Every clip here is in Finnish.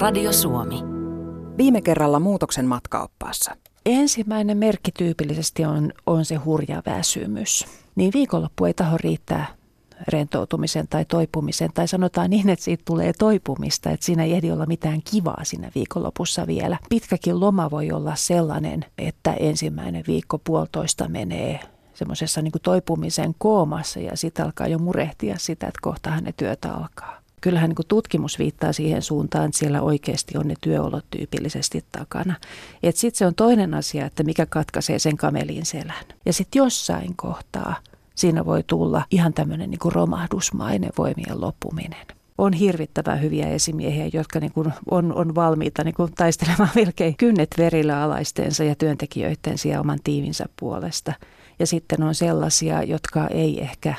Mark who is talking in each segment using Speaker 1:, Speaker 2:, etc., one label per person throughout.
Speaker 1: Radio Suomi.
Speaker 2: Viime kerralla muutoksen matkaoppaassa.
Speaker 3: Ensimmäinen merkki tyypillisesti on, on se hurja väsymys. Niin viikonloppu ei taho riittää rentoutumisen tai toipumisen, tai sanotaan niin, että siitä tulee toipumista, että siinä ei ehdi olla mitään kivaa siinä viikonlopussa vielä. Pitkäkin loma voi olla sellainen, että ensimmäinen viikko puolitoista menee semmoisessa niin toipumisen koomassa ja sitten alkaa jo murehtia sitä, että kohtahan ne työt alkaa. Kyllähän niin tutkimus viittaa siihen suuntaan, että siellä oikeasti on ne työolot tyypillisesti takana. Sitten se on toinen asia, että mikä katkaisee sen kamelin selän. Ja sitten jossain kohtaa siinä voi tulla ihan tämmöinen niin romahdusmainen voimien loppuminen on hirvittävän hyviä esimiehiä, jotka niin kuin on, on valmiita niin kuin taistelemaan melkein kynnet verillä alaistensa ja työntekijöiden ja oman tiiminsä puolesta. Ja sitten on sellaisia, jotka ei ehkä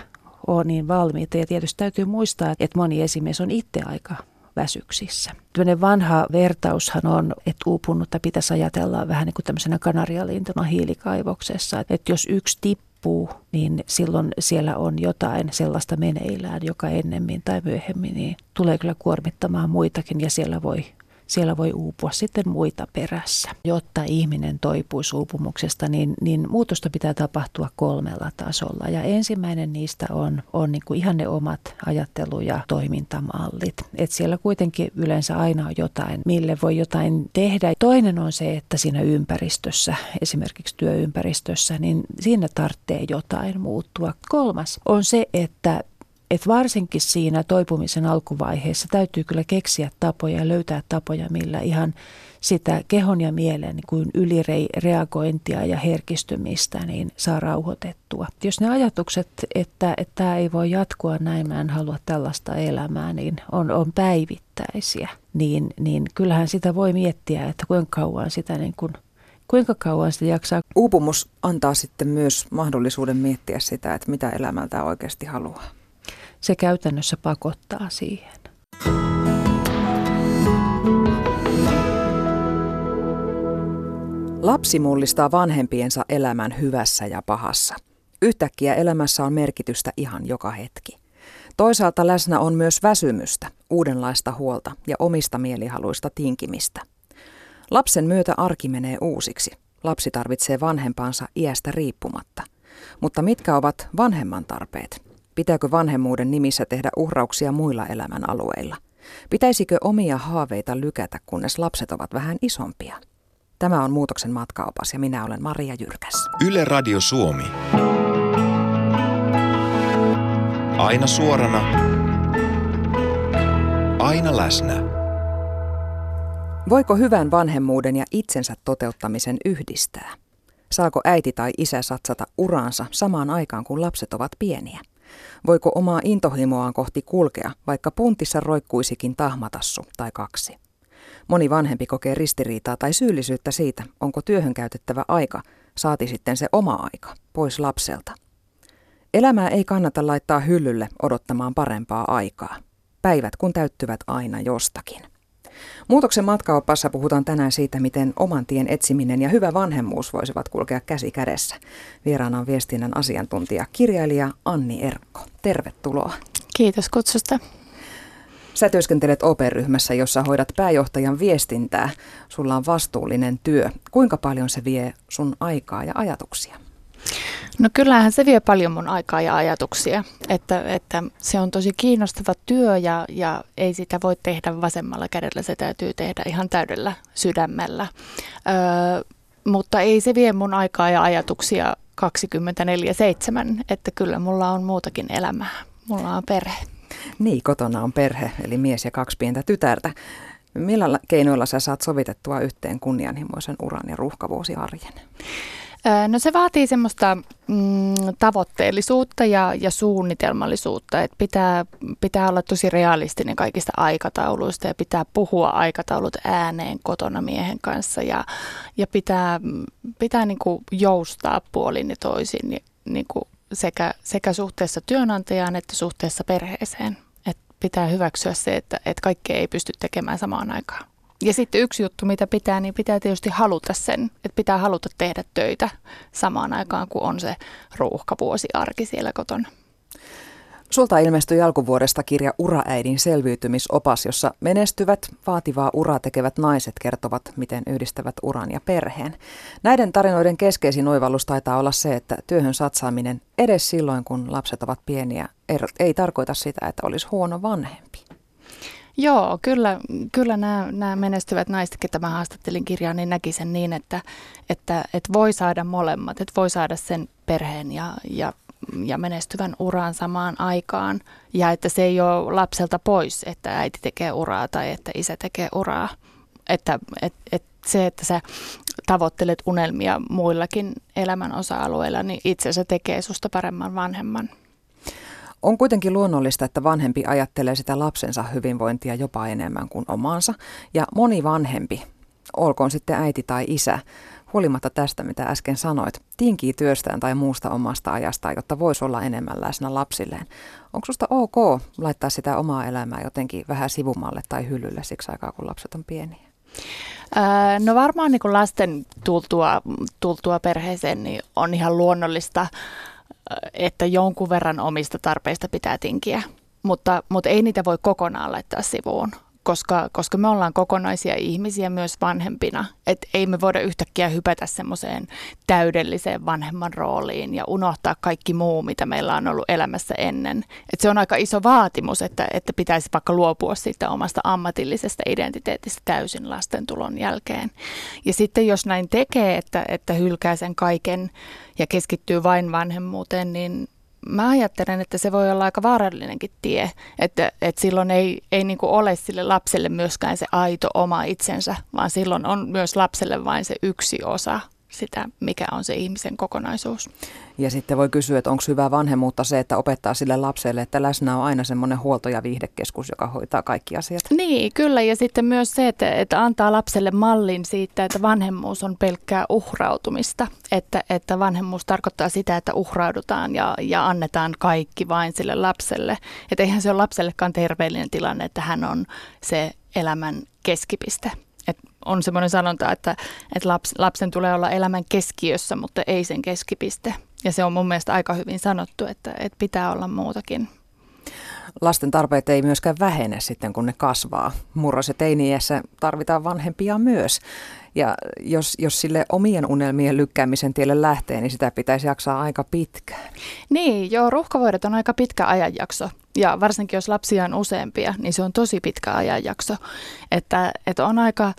Speaker 3: ole niin valmiita. Ja tietysti täytyy muistaa, että moni esimies on itse aika väsyksissä. Tämmöinen vanha vertaushan on, että uupunutta pitäisi ajatella vähän niin kuin tämmöisenä kanarialintuna hiilikaivoksessa. Että jos yksi tippuu, niin silloin siellä on jotain sellaista meneillään, joka ennemmin tai myöhemmin niin tulee kyllä kuormittamaan muitakin ja siellä voi siellä voi uupua sitten muita perässä. Jotta ihminen toipuisi uupumuksesta, niin, niin muutosta pitää tapahtua kolmella tasolla. Ja ensimmäinen niistä on, on niin kuin ihan ne omat ajattelu- ja toimintamallit. Et siellä kuitenkin yleensä aina on jotain, mille voi jotain tehdä. Toinen on se, että siinä ympäristössä, esimerkiksi työympäristössä, niin siinä tarvitsee jotain muuttua. Kolmas on se, että et varsinkin siinä toipumisen alkuvaiheessa täytyy kyllä keksiä tapoja ja löytää tapoja, millä ihan sitä kehon ja mielen niin kuin ylireagointia ja herkistymistä niin saa rauhoitettua. Jos ne ajatukset, että, että tämä ei voi jatkua näin, mä en halua tällaista elämää, niin on, on päivittäisiä, niin, niin kyllähän sitä voi miettiä, että kuinka kauan sitä niin kuin Kuinka kauan sitä jaksaa?
Speaker 2: Uupumus antaa sitten myös mahdollisuuden miettiä sitä, että mitä elämältä oikeasti haluaa
Speaker 3: se käytännössä pakottaa siihen.
Speaker 2: Lapsi mullistaa vanhempiensa elämän hyvässä ja pahassa. Yhtäkkiä elämässä on merkitystä ihan joka hetki. Toisaalta läsnä on myös väsymystä, uudenlaista huolta ja omista mielihaluista tinkimistä. Lapsen myötä arki menee uusiksi. Lapsi tarvitsee vanhempansa iästä riippumatta. Mutta mitkä ovat vanhemman tarpeet? Pitääkö vanhemmuuden nimissä tehdä uhrauksia muilla elämän alueilla? Pitäisikö omia haaveita lykätä, kunnes lapset ovat vähän isompia? Tämä on Muutoksen matkaopas ja minä olen Maria Jyrkäs.
Speaker 4: Yle Radio Suomi. Aina suorana. Aina läsnä.
Speaker 2: Voiko hyvän vanhemmuuden ja itsensä toteuttamisen yhdistää? Saako äiti tai isä satsata uraansa samaan aikaan, kun lapset ovat pieniä? Voiko omaa intohimoaan kohti kulkea, vaikka puntissa roikkuisikin tahmatassu tai kaksi? Moni vanhempi kokee ristiriitaa tai syyllisyyttä siitä, onko työhön käytettävä aika, saati sitten se oma aika, pois lapselta. Elämää ei kannata laittaa hyllylle odottamaan parempaa aikaa. Päivät kun täyttyvät aina jostakin. Muutoksen matkaopassa puhutaan tänään siitä, miten oman tien etsiminen ja hyvä vanhemmuus voisivat kulkea käsi kädessä. Vieraana on viestinnän asiantuntija, kirjailija Anni Erkko. Tervetuloa.
Speaker 5: Kiitos kutsusta.
Speaker 2: Sä työskentelet OP-ryhmässä, jossa hoidat pääjohtajan viestintää. Sulla on vastuullinen työ. Kuinka paljon se vie sun aikaa ja ajatuksia?
Speaker 5: No kyllähän se vie paljon mun aikaa ja ajatuksia, että, että se on tosi kiinnostava työ ja, ja ei sitä voi tehdä vasemmalla kädellä, se täytyy tehdä ihan täydellä sydämellä. Öö, mutta ei se vie mun aikaa ja ajatuksia 24-7, että kyllä mulla on muutakin elämää. Mulla on perhe.
Speaker 2: Niin, kotona on perhe, eli mies ja kaksi pientä tytärtä. Millä keinoilla sä saat sovitettua yhteen kunnianhimoisen uran ja ruuhkavuosiarjen?
Speaker 5: No se vaatii semmoista mm, tavoitteellisuutta ja, ja suunnitelmallisuutta, että pitää, pitää olla tosi realistinen kaikista aikatauluista ja pitää puhua aikataulut ääneen kotona miehen kanssa ja, ja pitää, pitää niin kuin joustaa puolin ja toisin niin, kuin sekä, sekä suhteessa työnantajaan että suhteessa perheeseen. Et pitää hyväksyä se, että, että kaikkea ei pysty tekemään samaan aikaan. Ja sitten yksi juttu, mitä pitää, niin pitää tietysti haluta sen, että pitää haluta tehdä töitä samaan aikaan, kun on se ruuhkavuosi arki siellä kotona.
Speaker 2: Sulta ilmestyi alkuvuodesta kirja Uraäidin selviytymisopas, jossa menestyvät, vaativaa uraa tekevät naiset kertovat, miten yhdistävät uran ja perheen. Näiden tarinoiden keskeisin oivallus taitaa olla se, että työhön satsaaminen edes silloin, kun lapset ovat pieniä, er, ei tarkoita sitä, että olisi huono vanhempi.
Speaker 5: Joo, kyllä, kyllä nämä, nämä menestyvät naiset, ketä mä haastattelin kirjaan, niin näki sen niin, että, että, että voi saada molemmat, että voi saada sen perheen ja, ja ja menestyvän uran samaan aikaan. Ja että se ei ole lapselta pois, että äiti tekee uraa tai että isä tekee uraa. Että et, et se, että sä tavoittelet unelmia muillakin elämän osa-alueilla, niin itse asiassa tekee susta paremman vanhemman.
Speaker 2: On kuitenkin luonnollista, että vanhempi ajattelee sitä lapsensa hyvinvointia jopa enemmän kuin omaansa. Ja moni vanhempi, olkoon sitten äiti tai isä, huolimatta tästä, mitä äsken sanoit, tinkii työstään tai muusta omasta ajastaan, jotta voisi olla enemmän läsnä lapsilleen. Onko susta ok laittaa sitä omaa elämää jotenkin vähän sivumalle tai hyllylle siksi aikaa, kun lapset on pieniä?
Speaker 5: No varmaan niin lasten tultua, tultua perheeseen niin on ihan luonnollista, että jonkun verran omista tarpeista pitää tinkiä, mutta, mutta ei niitä voi kokonaan laittaa sivuun koska, koska me ollaan kokonaisia ihmisiä myös vanhempina. Että ei me voida yhtäkkiä hypätä semmoiseen täydelliseen vanhemman rooliin ja unohtaa kaikki muu, mitä meillä on ollut elämässä ennen. Et se on aika iso vaatimus, että, että pitäisi vaikka luopua siitä omasta ammatillisesta identiteetistä täysin lasten tulon jälkeen. Ja sitten jos näin tekee, että, että hylkää sen kaiken ja keskittyy vain vanhemmuuteen, niin mä ajattelen, että se voi olla aika vaarallinenkin tie, että, että silloin ei, ei niin kuin ole sille lapselle myöskään se aito oma itsensä, vaan silloin on myös lapselle vain se yksi osa sitä, mikä on se ihmisen kokonaisuus.
Speaker 2: Ja sitten voi kysyä, että onko hyvä vanhemmuutta se, että opettaa sille lapselle, että läsnä on aina semmoinen huolto- ja viihdekeskus, joka hoitaa kaikki asiat.
Speaker 5: Niin, kyllä. Ja sitten myös se, että, että antaa lapselle mallin siitä, että vanhemmuus on pelkkää uhrautumista. Että, että vanhemmuus tarkoittaa sitä, että uhraudutaan ja, ja annetaan kaikki vain sille lapselle. Että eihän se ole lapsellekaan terveellinen tilanne, että hän on se elämän keskipiste on semmoinen sanonta, että, että laps, lapsen tulee olla elämän keskiössä, mutta ei sen keskipiste. Ja se on mun mielestä aika hyvin sanottu, että, että pitää olla muutakin.
Speaker 2: Lasten tarpeet ei myöskään vähene sitten, kun ne kasvaa. Murros- ja teini-iässä tarvitaan vanhempia myös. Ja jos, jos sille omien unelmien lykkäämisen tielle lähtee, niin sitä pitäisi jaksaa aika pitkään.
Speaker 5: Niin, joo, ruuhkavuodet on aika pitkä ajanjakso. Ja varsinkin jos lapsia on useampia, niin se on tosi pitkä ajanjakso. Että, että on aika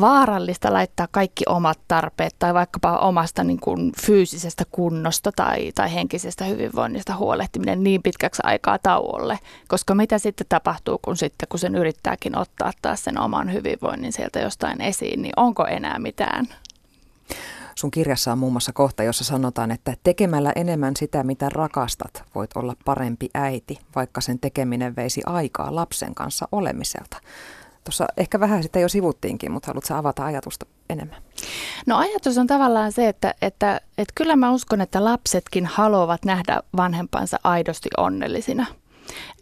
Speaker 5: vaarallista laittaa kaikki omat tarpeet tai vaikkapa omasta niin kuin fyysisestä kunnosta tai, tai henkisestä hyvinvoinnista huolehtiminen niin pitkäksi aikaa tauolle. Koska mitä sitten tapahtuu, kun sitten kun sen yrittääkin ottaa taas sen oman hyvinvoinnin sieltä jostain esiin, niin onko enää mitään?
Speaker 2: Sun kirjassa on muun muassa kohta, jossa sanotaan, että tekemällä enemmän sitä, mitä rakastat, voit olla parempi äiti, vaikka sen tekeminen veisi aikaa lapsen kanssa olemiselta. Tuossa ehkä vähän sitä jo sivuttiinkin, mutta haluatko avata ajatusta enemmän?
Speaker 5: No ajatus on tavallaan se, että, että, että kyllä mä uskon, että lapsetkin haluavat nähdä vanhempansa aidosti onnellisina.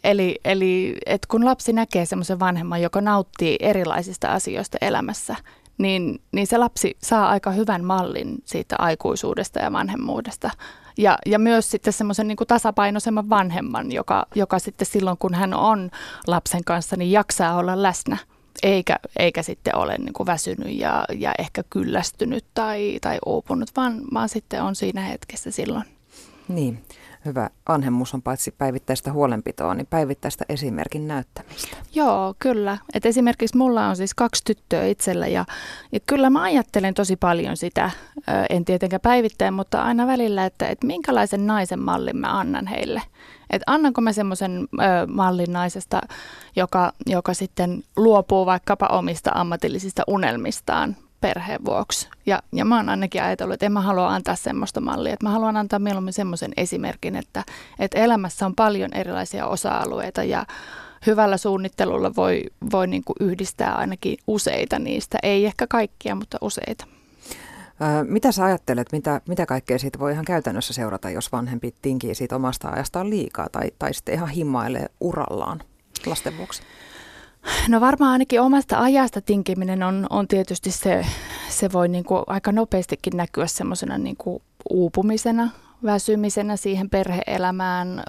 Speaker 5: Eli, eli että kun lapsi näkee semmoisen vanhemman, joka nauttii erilaisista asioista elämässä, niin, niin se lapsi saa aika hyvän mallin siitä aikuisuudesta ja vanhemmuudesta. Ja, ja myös sitten semmoisen niin tasapainoisemman vanhemman, joka, joka sitten silloin, kun hän on lapsen kanssa, niin jaksaa olla läsnä – eikä, eikä sitten ole niin kuin väsynyt ja, ja ehkä kyllästynyt tai, tai uupunut, vaan, vaan sitten on siinä hetkessä silloin.
Speaker 2: Niin, hyvä vanhemmuus on paitsi päivittäistä huolenpitoa, niin päivittäistä esimerkin näyttämistä.
Speaker 5: Joo, kyllä. Et esimerkiksi mulla on siis kaksi tyttöä itsellä ja, ja kyllä mä ajattelen tosi paljon sitä, en tietenkään päivittäin, mutta aina välillä, että, että minkälaisen naisen mallin mä annan heille – että annanko mä semmoisen mallin naisesta, joka, joka sitten luopuu vaikkapa omista ammatillisista unelmistaan perheen vuoksi. Ja, ja mä oon ainakin ajatellut, että en mä halua antaa semmoista mallia. Että mä haluan antaa mieluummin semmoisen esimerkin, että, että elämässä on paljon erilaisia osa-alueita ja hyvällä suunnittelulla voi, voi niin kuin yhdistää ainakin useita niistä. Ei ehkä kaikkia, mutta useita.
Speaker 2: Mitä sä ajattelet, mitä, mitä kaikkea siitä voi ihan käytännössä seurata, jos vanhempi tinkii siitä omasta ajastaan liikaa tai, tai sitten ihan himmailee urallaan lasten vuoksi?
Speaker 5: No varmaan ainakin omasta ajasta tinkiminen on, on tietysti se, se voi niin kuin aika nopeastikin näkyä semmoisena niin kuin uupumisena väsymisenä siihen perheelämään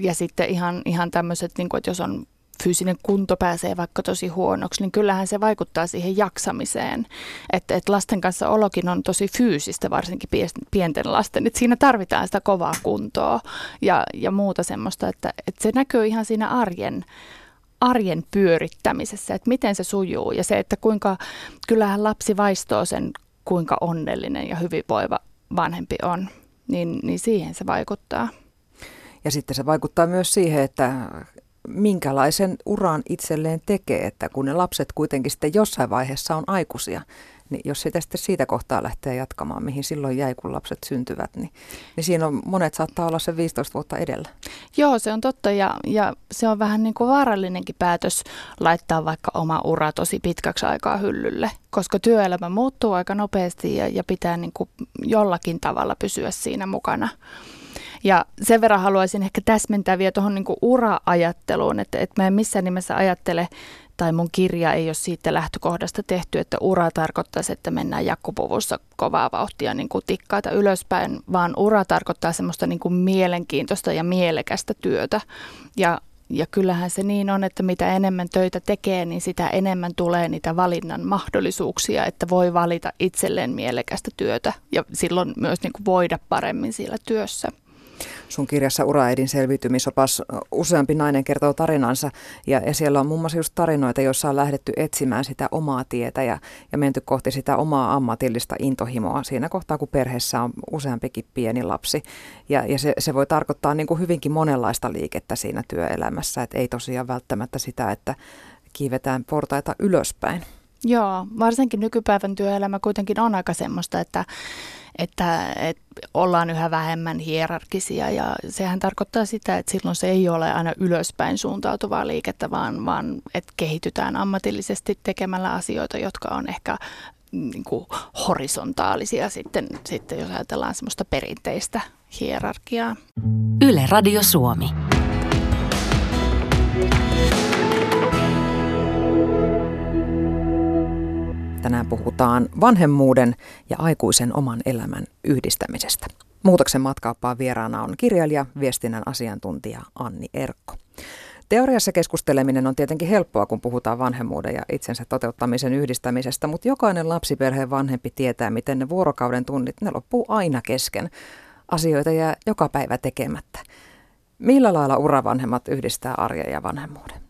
Speaker 5: ja sitten ihan, ihan tämmöiset, niin että jos on fyysinen kunto pääsee vaikka tosi huonoksi, niin kyllähän se vaikuttaa siihen jaksamiseen. Että et lasten kanssa olokin on tosi fyysistä, varsinkin pienten lasten. Et siinä tarvitaan sitä kovaa kuntoa ja, ja muuta semmoista, että, että se näkyy ihan siinä arjen, arjen pyörittämisessä, että miten se sujuu ja se, että kuinka, kyllähän lapsi vaistoo sen, kuinka onnellinen ja hyvinvoiva vanhempi on, niin, niin siihen se vaikuttaa.
Speaker 2: Ja sitten se vaikuttaa myös siihen, että minkälaisen uran itselleen tekee, että kun ne lapset kuitenkin sitten jossain vaiheessa on aikuisia, niin jos sitä sitten siitä kohtaa lähtee jatkamaan, mihin silloin jäi, kun lapset syntyvät, niin, niin siinä on, monet saattaa olla se 15 vuotta edellä.
Speaker 5: Joo, se on totta ja, ja se on vähän niin kuin vaarallinenkin päätös laittaa vaikka oma ura tosi pitkäksi aikaa hyllylle, koska työelämä muuttuu aika nopeasti ja, ja pitää niin kuin jollakin tavalla pysyä siinä mukana. Ja sen verran haluaisin ehkä täsmentää vielä tuohon niin ura-ajatteluun, että, että mä en missään nimessä ajattele, tai mun kirja ei ole siitä lähtökohdasta tehty, että ura tarkoittaisi, että mennään jakkupuvussa kovaa vauhtia niin kuin tikkaita ylöspäin, vaan ura tarkoittaa semmoista niin kuin mielenkiintoista ja mielekästä työtä. Ja ja kyllähän se niin on, että mitä enemmän töitä tekee, niin sitä enemmän tulee niitä valinnan mahdollisuuksia, että voi valita itselleen mielekästä työtä ja silloin myös niin kuin voida paremmin siellä työssä.
Speaker 2: Sun kirjassa Uraäidin selviytymisopas useampi nainen kertoo tarinansa ja, ja siellä on muun muassa just tarinoita, joissa on lähdetty etsimään sitä omaa tietä ja, ja menty kohti sitä omaa ammatillista intohimoa siinä kohtaa, kun perheessä on useampikin pieni lapsi. Ja, ja se, se voi tarkoittaa niin kuin hyvinkin monenlaista liikettä siinä työelämässä, että ei tosiaan välttämättä sitä, että kiivetään portaita ylöspäin.
Speaker 5: Joo, varsinkin nykypäivän työelämä kuitenkin on aika semmoista, että että, että ollaan yhä vähemmän hierarkisia ja sehän tarkoittaa sitä, että silloin se ei ole aina ylöspäin suuntautuvaa liikettä, vaan, vaan että kehitytään ammatillisesti tekemällä asioita, jotka on ehkä niin kuin horisontaalisia sitten, sitten, jos ajatellaan semmoista perinteistä hierarkiaa.
Speaker 1: Yle Radio Suomi.
Speaker 2: Tänään puhutaan vanhemmuuden ja aikuisen oman elämän yhdistämisestä. Muutoksen matkaappaan vieraana on kirjailija, viestinnän asiantuntija Anni Erkko. Teoriassa keskusteleminen on tietenkin helppoa, kun puhutaan vanhemmuuden ja itsensä toteuttamisen yhdistämisestä, mutta jokainen lapsiperheen vanhempi tietää, miten ne vuorokauden tunnit, ne loppuu aina kesken. Asioita jää joka päivä tekemättä. Millä lailla uravanhemmat yhdistää arjen ja vanhemmuuden?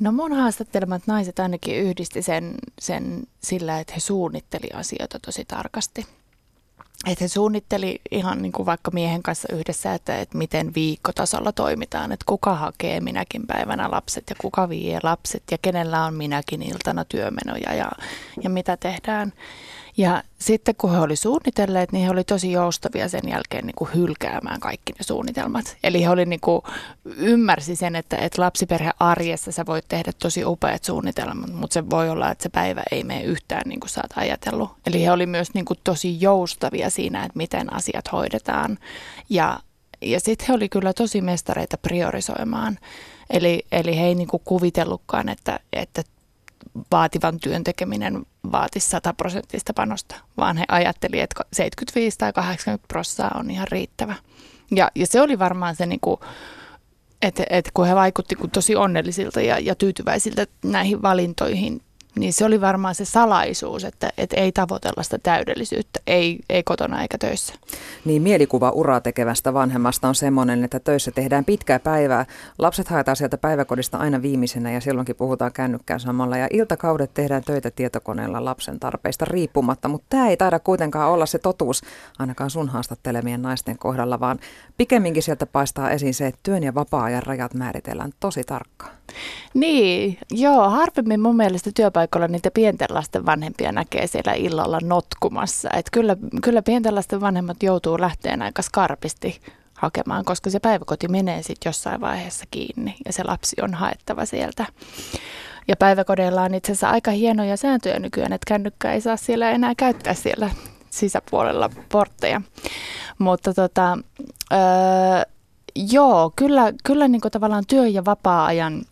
Speaker 5: No mun haastattelemat naiset ainakin yhdisti sen, sen sillä, että he suunnitteli asioita tosi tarkasti. Että he suunnitteli ihan niin kuin vaikka miehen kanssa yhdessä, että, että miten viikkotasolla toimitaan, että kuka hakee minäkin päivänä lapset ja kuka vie lapset ja kenellä on minäkin iltana työmenoja ja, ja mitä tehdään. Ja sitten kun he oli suunnitelleet, niin he oli tosi joustavia sen jälkeen niin kuin hylkäämään kaikki ne suunnitelmat. Eli he oli niin kuin, ymmärsi sen, että, että lapsiperhe arjessa sä voit tehdä tosi upeat suunnitelmat, mutta se voi olla, että se päivä ei mene yhtään niin kuin sä oot ajatellut. Eli he oli myös niin kuin tosi joustavia siinä, että miten asiat hoidetaan. Ja, ja sitten he oli kyllä tosi mestareita priorisoimaan. Eli, eli he ei niin kuin kuvitellutkaan, että, että vaativan työn tekeminen vaatisi 100 prosenttista panosta, vaan he ajattelivat, että 75 tai 80 prosenttia on ihan riittävä. Ja, ja se oli varmaan se, niin kuin, että, että kun he vaikutti tosi onnellisilta ja, ja tyytyväisiltä näihin valintoihin, niin se oli varmaan se salaisuus, että, että ei tavoitella sitä täydellisyyttä, ei, ei kotona eikä töissä.
Speaker 2: Niin mielikuva uraa tekevästä vanhemmasta on semmoinen, että töissä tehdään pitkää päivää. Lapset haetaan sieltä päiväkodista aina viimeisenä ja silloinkin puhutaan kännykkään samalla. Ja iltakaudet tehdään töitä tietokoneella lapsen tarpeista riippumatta, mutta tämä ei taida kuitenkaan olla se totuus ainakaan sun haastattelemien naisten kohdalla, vaan pikemminkin sieltä paistaa esiin se, että työn ja vapaa-ajan rajat määritellään tosi tarkkaan.
Speaker 5: Niin, joo, harvemmin mun mielestä työpaikalla niitä pienten lasten vanhempia näkee siellä illalla notkumassa. Et kyllä, kyllä pienten lasten vanhemmat joutuu lähteen aika skarpisti hakemaan, koska se päiväkoti menee sitten jossain vaiheessa kiinni ja se lapsi on haettava sieltä. Ja päiväkodeilla on itse asiassa aika hienoja sääntöjä nykyään, että kännykkä ei saa siellä enää käyttää siellä sisäpuolella portteja. Mutta tota, öö, joo, kyllä, kyllä niin tavallaan työ- ja vapaa-ajan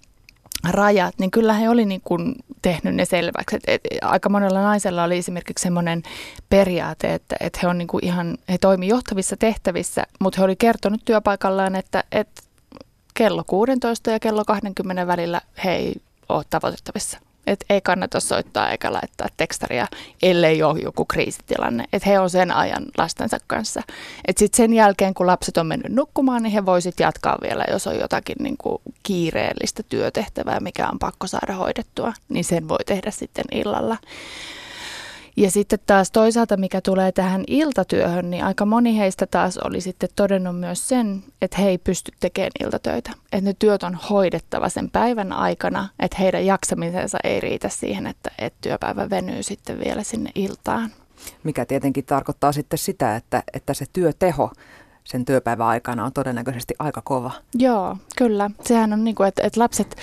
Speaker 5: rajat, niin kyllä he oli niin kuin tehnyt ne selväksi. Et, et, aika monella naisella oli esimerkiksi semmoinen periaate, että, että he on niin kuin ihan, he toimi johtavissa tehtävissä, mutta he oli kertonut työpaikallaan, että, että kello 16 ja kello 20 välillä he ei ole tavoitettavissa. Et ei kannata soittaa eikä laittaa tekstaria, ellei ole joku kriisitilanne. Että he on sen ajan lastensa kanssa. Että sitten sen jälkeen, kun lapset on mennyt nukkumaan, niin he voisit jatkaa vielä, jos on jotakin niin kuin kiireellistä työtehtävää, mikä on pakko saada hoidettua, niin sen voi tehdä sitten illalla. Ja sitten taas toisaalta, mikä tulee tähän iltatyöhön, niin aika moni heistä taas oli sitten todennut myös sen, että he ei pysty tekemään iltatöitä. Että ne työt on hoidettava sen päivän aikana, että heidän jaksamisensa ei riitä siihen, että, että työpäivä venyy sitten vielä sinne iltaan.
Speaker 2: Mikä tietenkin tarkoittaa sitten sitä, että, että se työteho sen työpäivän aikana on todennäköisesti aika kova.
Speaker 5: Joo, kyllä. Sehän on niin kuin, että, että lapset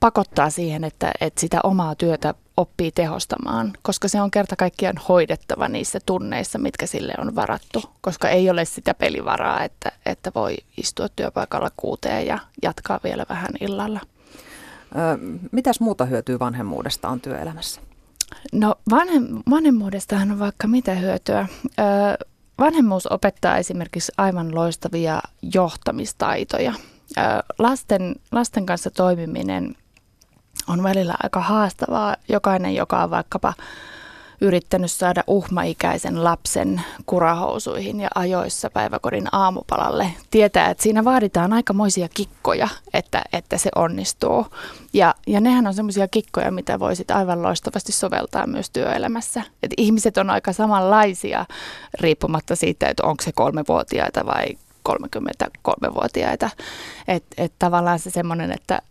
Speaker 5: pakottaa siihen, että, että sitä omaa työtä oppii tehostamaan, koska se on kerta kaikkiaan hoidettava niissä tunneissa, mitkä sille on varattu, koska ei ole sitä pelivaraa, että, että voi istua työpaikalla kuuteen ja jatkaa vielä vähän illalla.
Speaker 2: Ö, mitäs muuta hyötyy vanhemmuudesta on työelämässä?
Speaker 5: No vanhem, vanhemmuudestahan on vaikka mitä hyötyä. Ö, vanhemmuus opettaa esimerkiksi aivan loistavia johtamistaitoja. Ö, lasten, lasten kanssa toimiminen on välillä aika haastavaa. Jokainen, joka on vaikkapa yrittänyt saada uhmaikäisen lapsen kurahousuihin ja ajoissa päiväkodin aamupalalle, tietää, että siinä vaaditaan aikamoisia kikkoja, että, että se onnistuu. Ja, ja nehän on semmoisia kikkoja, mitä voisit aivan loistavasti soveltaa myös työelämässä. Et ihmiset on aika samanlaisia riippumatta siitä, että onko se kolmevuotiaita vai 33-vuotiaita. Että et tavallaan se semmoinen, että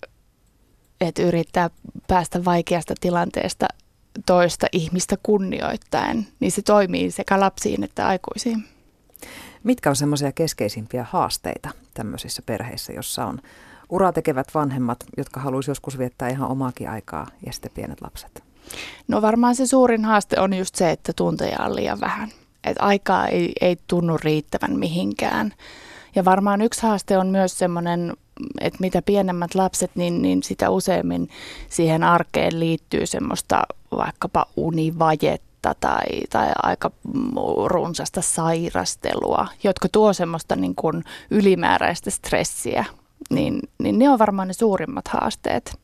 Speaker 5: että yrittää päästä vaikeasta tilanteesta toista ihmistä kunnioittaen, niin se toimii sekä lapsiin että aikuisiin.
Speaker 2: Mitkä on semmoisia keskeisimpiä haasteita tämmöisissä perheissä, jossa on uraa tekevät vanhemmat, jotka haluaisivat joskus viettää ihan omaakin aikaa ja sitten pienet lapset?
Speaker 5: No varmaan se suurin haaste on just se, että tunteja on liian vähän. Että aikaa ei, ei tunnu riittävän mihinkään. Ja varmaan yksi haaste on myös semmoinen että mitä pienemmät lapset, niin, niin sitä useammin siihen arkeen liittyy semmoista vaikkapa univajetta tai, tai aika runsasta sairastelua, jotka tuo semmoista niin kuin ylimääräistä stressiä, niin, niin ne on varmaan ne suurimmat haasteet.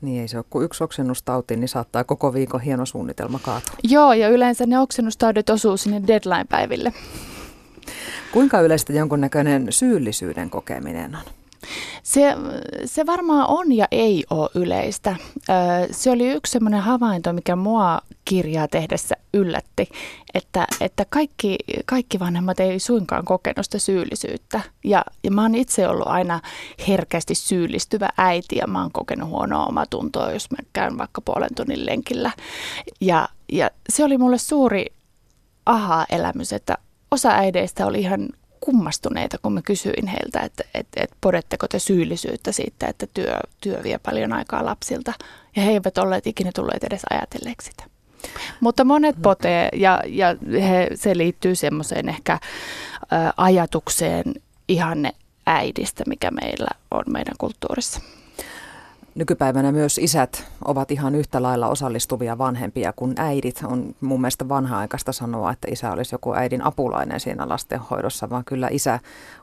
Speaker 2: Niin ei se ole kuin yksi oksennustauti, niin saattaa koko viikon hieno suunnitelma kaatua.
Speaker 5: Joo, ja yleensä ne oksennustaudit osuu sinne deadline-päiville.
Speaker 2: Kuinka yleistä jonkunnäköinen syyllisyyden kokeminen on?
Speaker 5: Se, se varmaan on ja ei ole yleistä. Se oli yksi sellainen havainto, mikä mua kirjaa tehdessä yllätti, että, että kaikki, kaikki vanhemmat ei suinkaan kokenut sitä syyllisyyttä. Ja, ja mä oon itse ollut aina herkästi syyllistyvä äiti ja mä oon kokenut huonoa omatuntoa, jos mä käyn vaikka puolen tunnin lenkillä. Ja, ja se oli mulle suuri aha-elämys, että osa äideistä oli ihan kummastuneita, kun mä kysyin heiltä, että, että, että podetteko te syyllisyyttä siitä, että työ, työ vie paljon aikaa lapsilta. Ja he eivät olleet ikinä tulleet edes ajatelleeksi sitä. Mutta monet potee ja, ja he, se liittyy semmoiseen ehkä ä, ajatukseen ihanne äidistä, mikä meillä on meidän kulttuurissa.
Speaker 2: Nykypäivänä myös isät ovat ihan yhtä lailla osallistuvia vanhempia kuin äidit. On mun mielestä vanha-aikaista sanoa, että isä olisi joku äidin apulainen siinä lastenhoidossa, vaan kyllä isä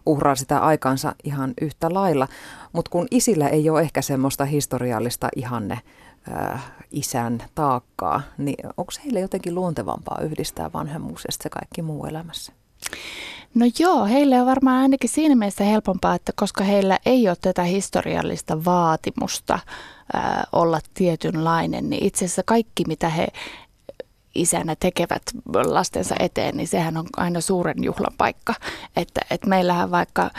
Speaker 2: uhraa sitä aikansa ihan yhtä lailla. Mutta kun isillä ei ole ehkä semmoista historiallista ihanne äh, isän taakkaa, niin onko heille jotenkin luontevampaa yhdistää vanhemmuus ja se kaikki muu elämässä?
Speaker 5: No joo, heille on varmaan ainakin siinä mielessä helpompaa, että koska heillä ei ole tätä historiallista vaatimusta ää, olla tietynlainen, niin itse asiassa kaikki mitä he isänä tekevät lastensa eteen, niin sehän on aina suuren juhlan paikka. Että, että meillähän vaikka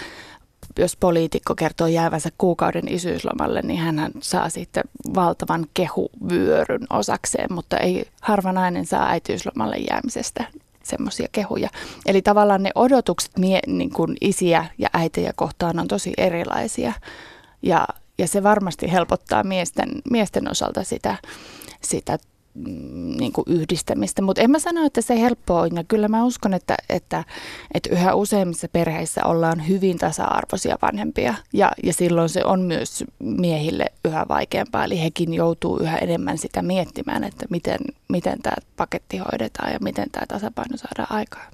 Speaker 5: jos poliitikko kertoo jäävänsä kuukauden isyyslomalle, niin hän saa sitten valtavan kehuvyöryn osakseen, mutta ei harva nainen saa äitiyslomalle jäämisestä semmoisia kehuja. Eli tavallaan ne odotukset mie, niin kuin isiä ja äitejä kohtaan on tosi erilaisia. Ja, ja se varmasti helpottaa miesten, miesten osalta sitä, sitä niin kuin yhdistämistä. Mutta en mä sano, että se helppoa on. Ja kyllä mä uskon, että, että, että yhä useimmissa perheissä ollaan hyvin tasa-arvoisia vanhempia. Ja, ja silloin se on myös miehille yhä vaikeampaa. Eli hekin joutuu yhä enemmän sitä miettimään, että miten, miten tämä paketti hoidetaan ja miten tämä tasapaino saadaan aikaan.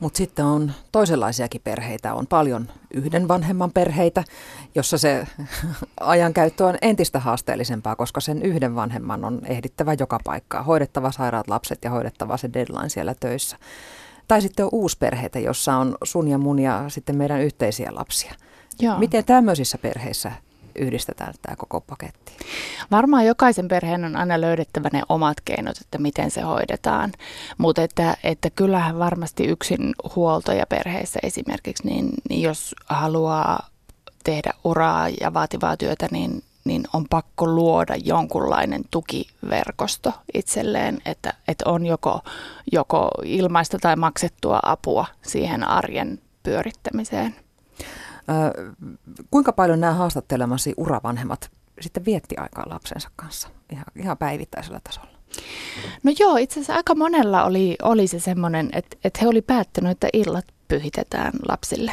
Speaker 2: Mutta sitten on toisenlaisiakin perheitä. On paljon yhden vanhemman perheitä, jossa se ajankäyttö on entistä haasteellisempaa, koska sen yhden vanhemman on ehdittävä joka paikkaa. Hoidettava sairaat lapset ja hoidettava se deadline siellä töissä. Tai sitten on uusperheitä, jossa on sun ja mun ja sitten meidän yhteisiä lapsia. Joo. Miten tämmöisissä perheissä yhdistetään tämä koko paketti?
Speaker 5: Varmaan jokaisen perheen on aina löydettävä ne omat keinot, että miten se hoidetaan. Mutta että, että kyllähän varmasti yksin huoltoja perheissä esimerkiksi, niin, niin jos haluaa tehdä uraa ja vaativaa työtä, niin, niin on pakko luoda jonkunlainen tukiverkosto itselleen, että, että on joko, joko ilmaista tai maksettua apua siihen arjen pyörittämiseen.
Speaker 2: Kuinka paljon nämä haastattelemasi uravanhemmat sitten vietti aikaa lapsensa kanssa ihan, ihan päivittäisellä tasolla?
Speaker 5: No joo, itse asiassa aika monella oli, oli se semmoinen, että, että he oli päättänyt, että illat pyhitetään lapsille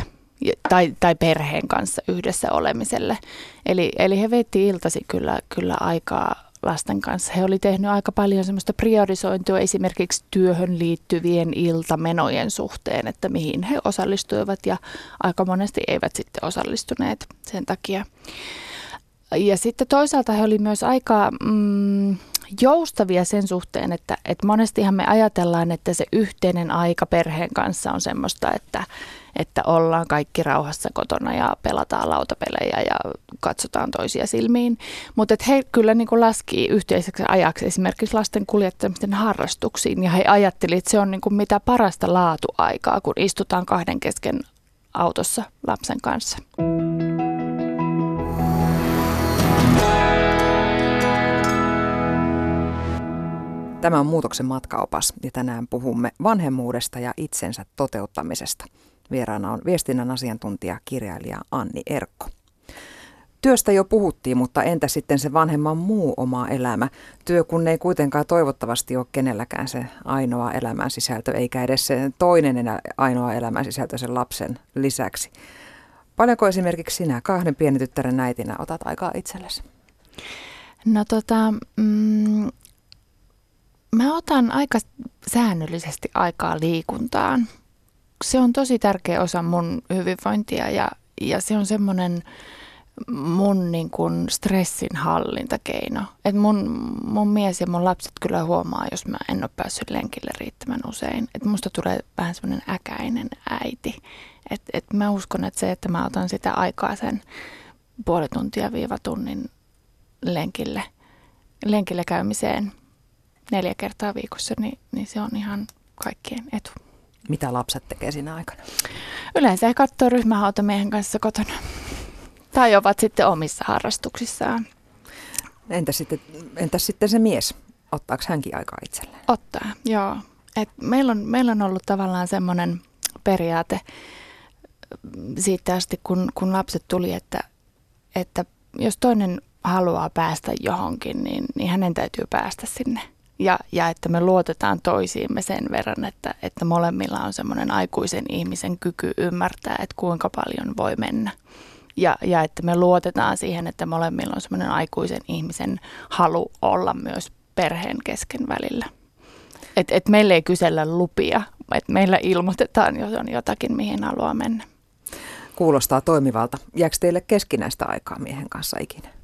Speaker 5: tai, tai perheen kanssa yhdessä olemiselle. Eli, eli he veitti iltasi kyllä, kyllä aikaa lasten kanssa. He oli tehnyt aika paljon semmoista priorisointia esimerkiksi työhön liittyvien iltamenojen suhteen, että mihin he osallistuivat ja aika monesti eivät sitten osallistuneet sen takia. Ja sitten toisaalta he oli myös aika mm, joustavia sen suhteen, että, että monestihan me ajatellaan, että se yhteinen aika perheen kanssa on semmoista, että, että ollaan kaikki rauhassa kotona ja pelataan lautapelejä ja katsotaan toisia silmiin. Mutta he kyllä niin kuin laski yhteiseksi ajaksi esimerkiksi lasten kuljettamisten harrastuksiin ja he ajattelivat, että se on niin kuin mitä parasta laatuaikaa, kun istutaan kahden kesken autossa lapsen kanssa.
Speaker 2: Tämä on Muutoksen matkaopas ja tänään puhumme vanhemmuudesta ja itsensä toteuttamisesta. Vieraana on viestinnän asiantuntija kirjailija Anni Erkko. Työstä jo puhuttiin, mutta entä sitten se vanhemman muu oma elämä? Työ kun ei kuitenkaan toivottavasti ole kenelläkään se ainoa elämän sisältö, eikä edes se toinen enää ainoa elämän sisältö sen lapsen lisäksi. Paljonko esimerkiksi sinä kahden pienen tyttären äitinä otat aikaa itsellesi?
Speaker 5: No tota, mm, mä otan aika säännöllisesti aikaa liikuntaan. Se on tosi tärkeä osa mun hyvinvointia ja, ja se on semmoinen mun niin kuin stressin hallintakeino. Et mun, mun mies ja mun lapset kyllä huomaa, jos mä en ole päässyt lenkille riittävän usein. Et musta tulee vähän semmoinen äkäinen äiti. Et, et mä uskon, että se, että mä otan sitä aikaa sen puoli tuntia viiva tunnin lenkille, lenkille käymiseen – neljä kertaa viikossa, niin, niin se on ihan kaikkien etu.
Speaker 2: Mitä lapset tekee siinä aikana?
Speaker 5: Yleensä he katsoo ryhmähautamiehen kanssa kotona. Tai ovat sitten omissa harrastuksissaan.
Speaker 2: Entä sitten, entäs sitten se mies? Ottaako hänkin aikaa itselleen?
Speaker 5: Ottaa, joo. Et meillä, on, meillä on ollut tavallaan semmoinen periaate siitä asti, kun, kun lapset tuli, että, että jos toinen haluaa päästä johonkin, niin, niin hänen täytyy päästä sinne – ja, ja että me luotetaan toisiimme sen verran, että, että molemmilla on semmoinen aikuisen ihmisen kyky ymmärtää, että kuinka paljon voi mennä. Ja, ja että me luotetaan siihen, että molemmilla on semmoinen aikuisen ihmisen halu olla myös perheen kesken välillä. Että et meille ei kysellä lupia, että meillä ilmoitetaan, jos on jotakin, mihin haluaa mennä.
Speaker 2: Kuulostaa toimivalta. Jääkö teille keskinäistä aikaa miehen kanssa ikinä?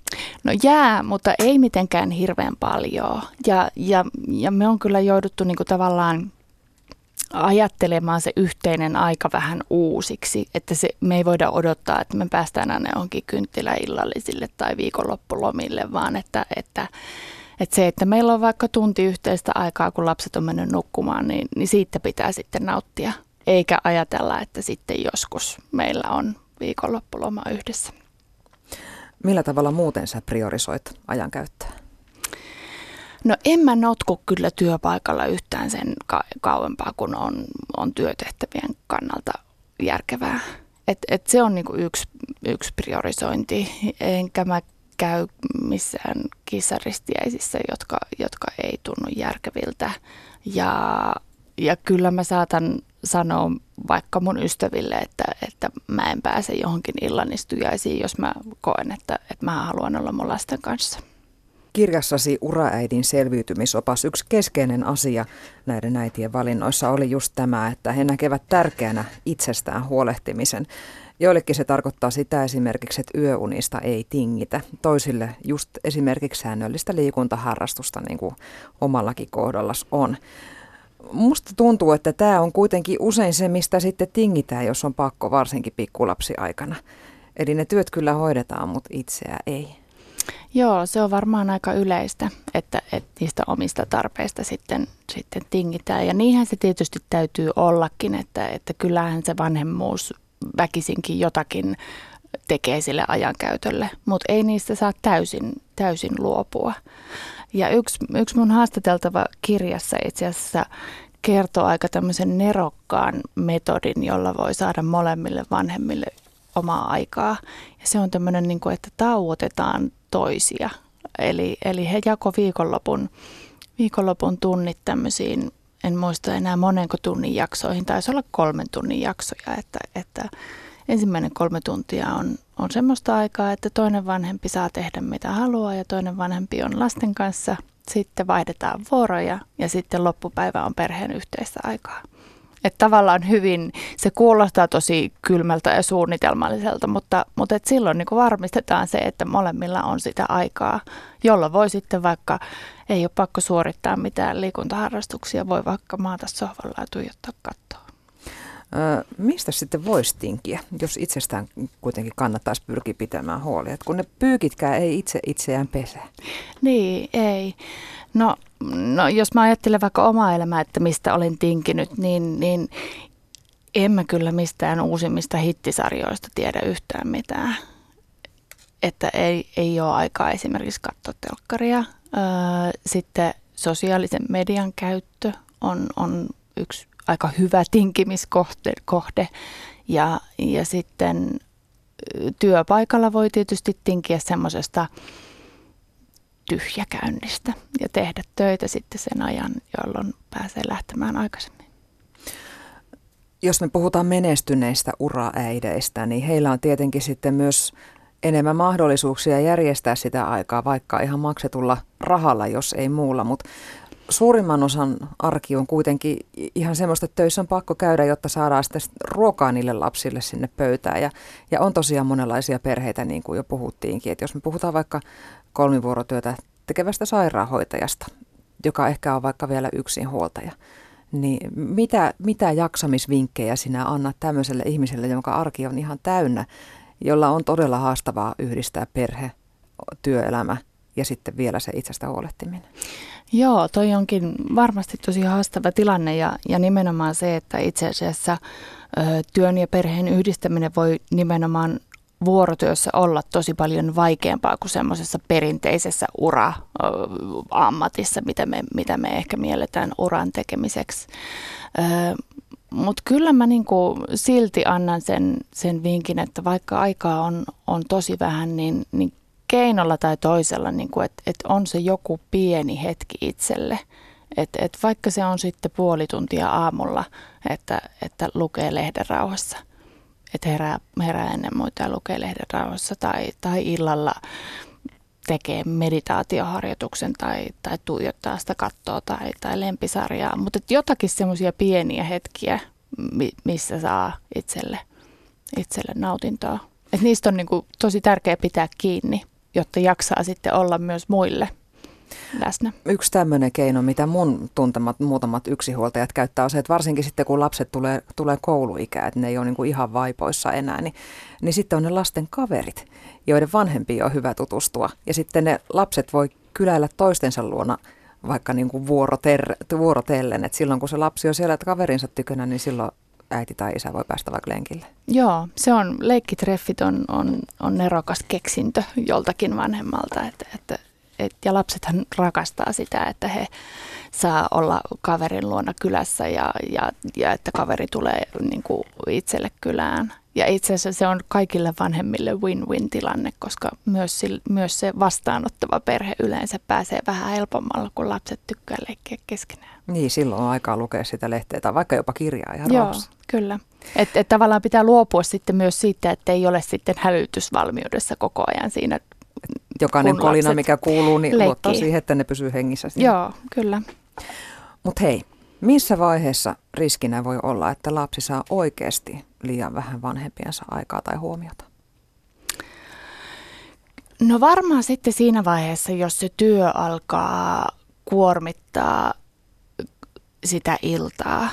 Speaker 5: No jää, mutta ei mitenkään hirveän paljon. Ja, ja, ja me on kyllä jouduttu niin kuin tavallaan ajattelemaan se yhteinen aika vähän uusiksi, että se, me ei voida odottaa, että me päästään aina johonkin kynttiläillallisille tai viikonloppulomille, vaan että, että, että se, että meillä on vaikka tunti yhteistä aikaa, kun lapset on mennyt nukkumaan, niin, niin siitä pitää sitten nauttia, eikä ajatella, että sitten joskus meillä on viikonloppuloma yhdessä.
Speaker 2: Millä tavalla muuten sä priorisoit ajankäyttöä?
Speaker 5: No en mä notku kyllä työpaikalla yhtään sen ka- kauempaa, kun on, on työtehtävien kannalta järkevää. Et, et se on niinku yksi, yksi priorisointi, enkä mä käy missään kissaristiäisissä, jotka, jotka ei tunnu järkeviltä. Ja, ja kyllä mä saatan sanoa vaikka mun ystäville, että, että mä en pääse johonkin illanistujaisiin, jos mä koen, että, että mä haluan olla mun lasten kanssa.
Speaker 2: Kirjassasi Uraäidin selviytymisopas yksi keskeinen asia näiden äitien valinnoissa oli just tämä, että he näkevät tärkeänä itsestään huolehtimisen. Joillekin se tarkoittaa sitä esimerkiksi, että yöunista ei tingitä. Toisille just esimerkiksi säännöllistä liikuntaharrastusta, niin kuin omallakin kohdalla on. Musta tuntuu, että tämä on kuitenkin usein se, mistä sitten tingitään, jos on pakko, varsinkin pikkulapsi aikana. Eli ne työt kyllä hoidetaan, mutta itseä ei.
Speaker 5: Joo, se on varmaan aika yleistä, että, että niistä omista tarpeista sitten, sitten tingitään. Ja niinhän se tietysti täytyy ollakin, että, että kyllähän se vanhemmuus väkisinkin jotakin tekee sille ajankäytölle, mutta ei niistä saa täysin, täysin luopua. Ja yksi, yksi mun haastateltava kirjassa itse asiassa kertoo aika tämmöisen nerokkaan metodin, jolla voi saada molemmille vanhemmille omaa aikaa. Ja se on tämmöinen, niin kuin, että tauotetaan toisia. Eli, eli he jako viikonlopun, viikonlopun tunnit tämmöisiin, en muista enää monenko tunnin jaksoihin, taisi olla kolmen tunnin jaksoja, että, että ensimmäinen kolme tuntia on, on semmoista aikaa, että toinen vanhempi saa tehdä mitä haluaa ja toinen vanhempi on lasten kanssa. Sitten vaihdetaan vuoroja ja sitten loppupäivä on perheen yhteistä aikaa. Että tavallaan hyvin, se kuulostaa tosi kylmältä ja suunnitelmalliselta, mutta, mutta et silloin niin varmistetaan se, että molemmilla on sitä aikaa, jolla voi sitten vaikka, ei ole pakko suorittaa mitään liikuntaharrastuksia, voi vaikka maata sohvalla ja tuijottaa kattoa.
Speaker 2: Mistä sitten voisi tinkiä, jos itsestään kuitenkin kannattaisi pyrkiä pitämään huolia, kun ne pyykitkään ei itse itseään pese?
Speaker 5: Niin, ei. No, no jos mä ajattelen vaikka omaa elämää, että mistä olen tinkinyt, niin, niin en mä kyllä mistään uusimmista hittisarjoista tiedä yhtään mitään. Että ei, ei ole aikaa esimerkiksi katsoa telkkaria. Sitten sosiaalisen median käyttö on, on yksi aika hyvä tinkimiskohde. Kohde. Ja, ja sitten työpaikalla voi tietysti tinkiä semmoisesta tyhjäkäynnistä ja tehdä töitä sitten sen ajan, jolloin pääsee lähtemään aikaisemmin.
Speaker 2: Jos me puhutaan menestyneistä uraäideistä, niin heillä on tietenkin sitten myös enemmän mahdollisuuksia järjestää sitä aikaa, vaikka ihan maksetulla rahalla, jos ei muulla. Mutta suurimman osan arki on kuitenkin ihan semmoista, että töissä on pakko käydä, jotta saadaan sitten ruokaa niille lapsille sinne pöytään. Ja, ja on tosiaan monenlaisia perheitä, niin kuin jo puhuttiinkin. Että jos me puhutaan vaikka kolmivuorotyötä tekevästä sairaanhoitajasta, joka ehkä on vaikka vielä yksinhuoltaja, niin mitä, mitä jaksamisvinkkejä sinä annat tämmöiselle ihmiselle, jonka arki on ihan täynnä, jolla on todella haastavaa yhdistää perhe, työelämä ja sitten vielä se itsestä huolehtiminen?
Speaker 5: Joo, toi onkin varmasti tosi haastava tilanne ja, ja nimenomaan se, että itse asiassa ö, työn ja perheen yhdistäminen voi nimenomaan vuorotyössä olla tosi paljon vaikeampaa kuin semmoisessa perinteisessä ura-ammatissa, mitä me, mitä me ehkä mielletään uran tekemiseksi. Mutta kyllä mä niinku silti annan sen, sen vinkin, että vaikka aikaa on, on tosi vähän, niin, niin keinolla tai toisella, niin että et on se joku pieni hetki itselle. Että et vaikka se on sitten puoli tuntia aamulla, että, että lukee lehden rauhassa, että herää, herää ennen muita ja lukee lehden rauhassa tai, tai illalla tekee meditaatioharjoituksen tai, tai tuijottaa sitä kattoa tai, tai lempisarjaa. Mutta jotakin semmoisia pieniä hetkiä, missä saa itselle, itselle nautintoa. Et niistä on niinku tosi tärkeää pitää kiinni jotta jaksaa sitten olla myös muille läsnä.
Speaker 2: Yksi tämmöinen keino, mitä mun tuntemat muutamat yksihuoltajat käyttää, on se, että varsinkin sitten kun lapset tulee, tulee kouluikään, että ne ei ole niin kuin ihan vaipoissa enää, niin, niin sitten on ne lasten kaverit, joiden vanhempi on hyvä tutustua. Ja sitten ne lapset voi kyläillä toistensa luona vaikka niin kuin vuoroter- vuorotellen, että silloin kun se lapsi on siellä kaverinsa tykönä, niin silloin äiti tai isä voi päästä vaikka lenkille?
Speaker 5: Joo, se on, leikkitreffit on, on, on nerokas keksintö joltakin vanhemmalta, että, että, et, ja lapsethan rakastaa sitä, että he saa olla kaverin luona kylässä ja, ja, ja että kaveri tulee niin kuin itselle kylään. Ja itse asiassa se on kaikille vanhemmille win-win tilanne, koska myös, myös se vastaanottava perhe yleensä pääsee vähän helpommalla, kun lapset tykkää leikkiä keskenään.
Speaker 2: Niin, silloin on aikaa lukea sitä lehteä tai vaikka jopa kirjaa ihan
Speaker 5: Joo,
Speaker 2: rauhassa.
Speaker 5: kyllä. Että et tavallaan pitää luopua sitten myös siitä, että ei ole sitten hälytysvalmiudessa koko ajan siinä.
Speaker 2: Jokainen kolina, mikä kuuluu, niin
Speaker 5: leikkii.
Speaker 2: luottaa siihen, että ne pysyy hengissä.
Speaker 5: Joo, kyllä.
Speaker 2: Mutta hei, missä vaiheessa riskinä voi olla, että lapsi saa oikeasti liian vähän vanhempiensa aikaa tai huomiota?
Speaker 5: No varmaan sitten siinä vaiheessa, jos se työ alkaa kuormittaa sitä iltaa.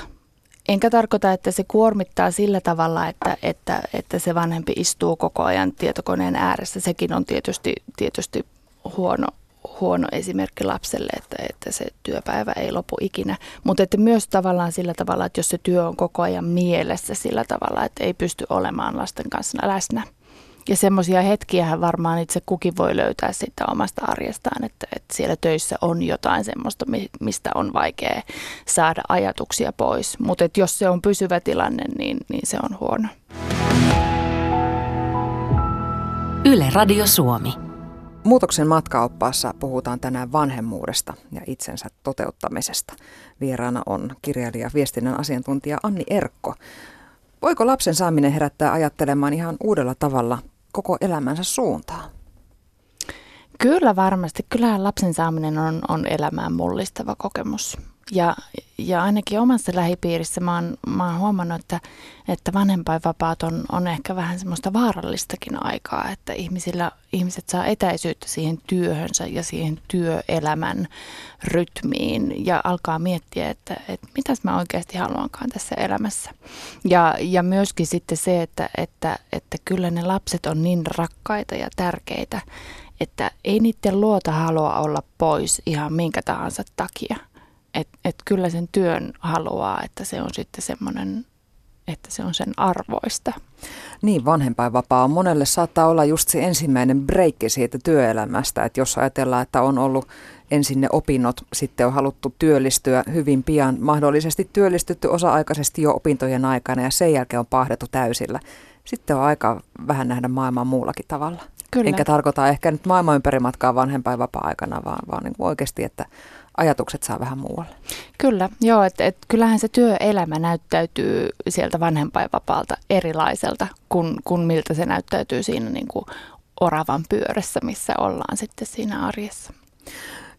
Speaker 5: Enkä tarkoita, että se kuormittaa sillä tavalla, että, että, että se vanhempi istuu koko ajan tietokoneen ääressä. Sekin on tietysti, tietysti huono, huono esimerkki lapselle, että, että se työpäivä ei lopu ikinä. Mutta että myös tavallaan sillä tavalla, että jos se työ on koko ajan mielessä sillä tavalla, että ei pysty olemaan lasten kanssa läsnä. Ja semmoisia hetkiä varmaan itse kukin voi löytää sitten omasta arjestaan, että, että siellä töissä on jotain semmoista, mistä on vaikea saada ajatuksia pois. Mutta jos se on pysyvä tilanne, niin, niin se on huono.
Speaker 1: Yle Radio Suomi.
Speaker 2: Muutoksen matkaoppaassa puhutaan tänään vanhemmuudesta ja itsensä toteuttamisesta. Vieraana on kirjailija viestinnän asiantuntija Anni Erkko. Voiko lapsen saaminen herättää ajattelemaan ihan uudella tavalla koko elämänsä suuntaan?
Speaker 5: Kyllä varmasti. Kyllähän lapsen saaminen on, on elämään mullistava kokemus. Ja, ja ainakin omassa lähipiirissä mä oon, mä oon huomannut, että, että vanhempainvapaat on, on ehkä vähän semmoista vaarallistakin aikaa, että ihmisillä, ihmiset saa etäisyyttä siihen työhönsä ja siihen työelämän rytmiin ja alkaa miettiä, että, että mitäs mä oikeasti haluankaan tässä elämässä. Ja, ja myöskin sitten se, että, että, että kyllä ne lapset on niin rakkaita ja tärkeitä, että ei niiden luota halua olla pois ihan minkä tahansa takia – että et kyllä sen työn haluaa, että se on sitten semmoinen, että se on sen arvoista.
Speaker 2: Niin, vanhempainvapaa on monelle saattaa olla just se ensimmäinen breikki siitä työelämästä, että jos ajatellaan, että on ollut ensin ne opinnot, sitten on haluttu työllistyä hyvin pian, mahdollisesti työllistytty osa-aikaisesti jo opintojen aikana ja sen jälkeen on pahdettu täysillä. Sitten on aika vähän nähdä maailmaa muullakin tavalla. Kyllä. Enkä tarkoita ehkä nyt maailman ympärimatkaa vanhempainvapaa-aikana, vaan, vaan niin oikeasti, että ajatukset saa vähän muualle.
Speaker 5: Kyllä, joo, että et, kyllähän se työelämä näyttäytyy sieltä vanhempainvapaalta erilaiselta kuin, kuin miltä se näyttäytyy siinä niin kuin oravan pyörässä, missä ollaan sitten siinä arjessa.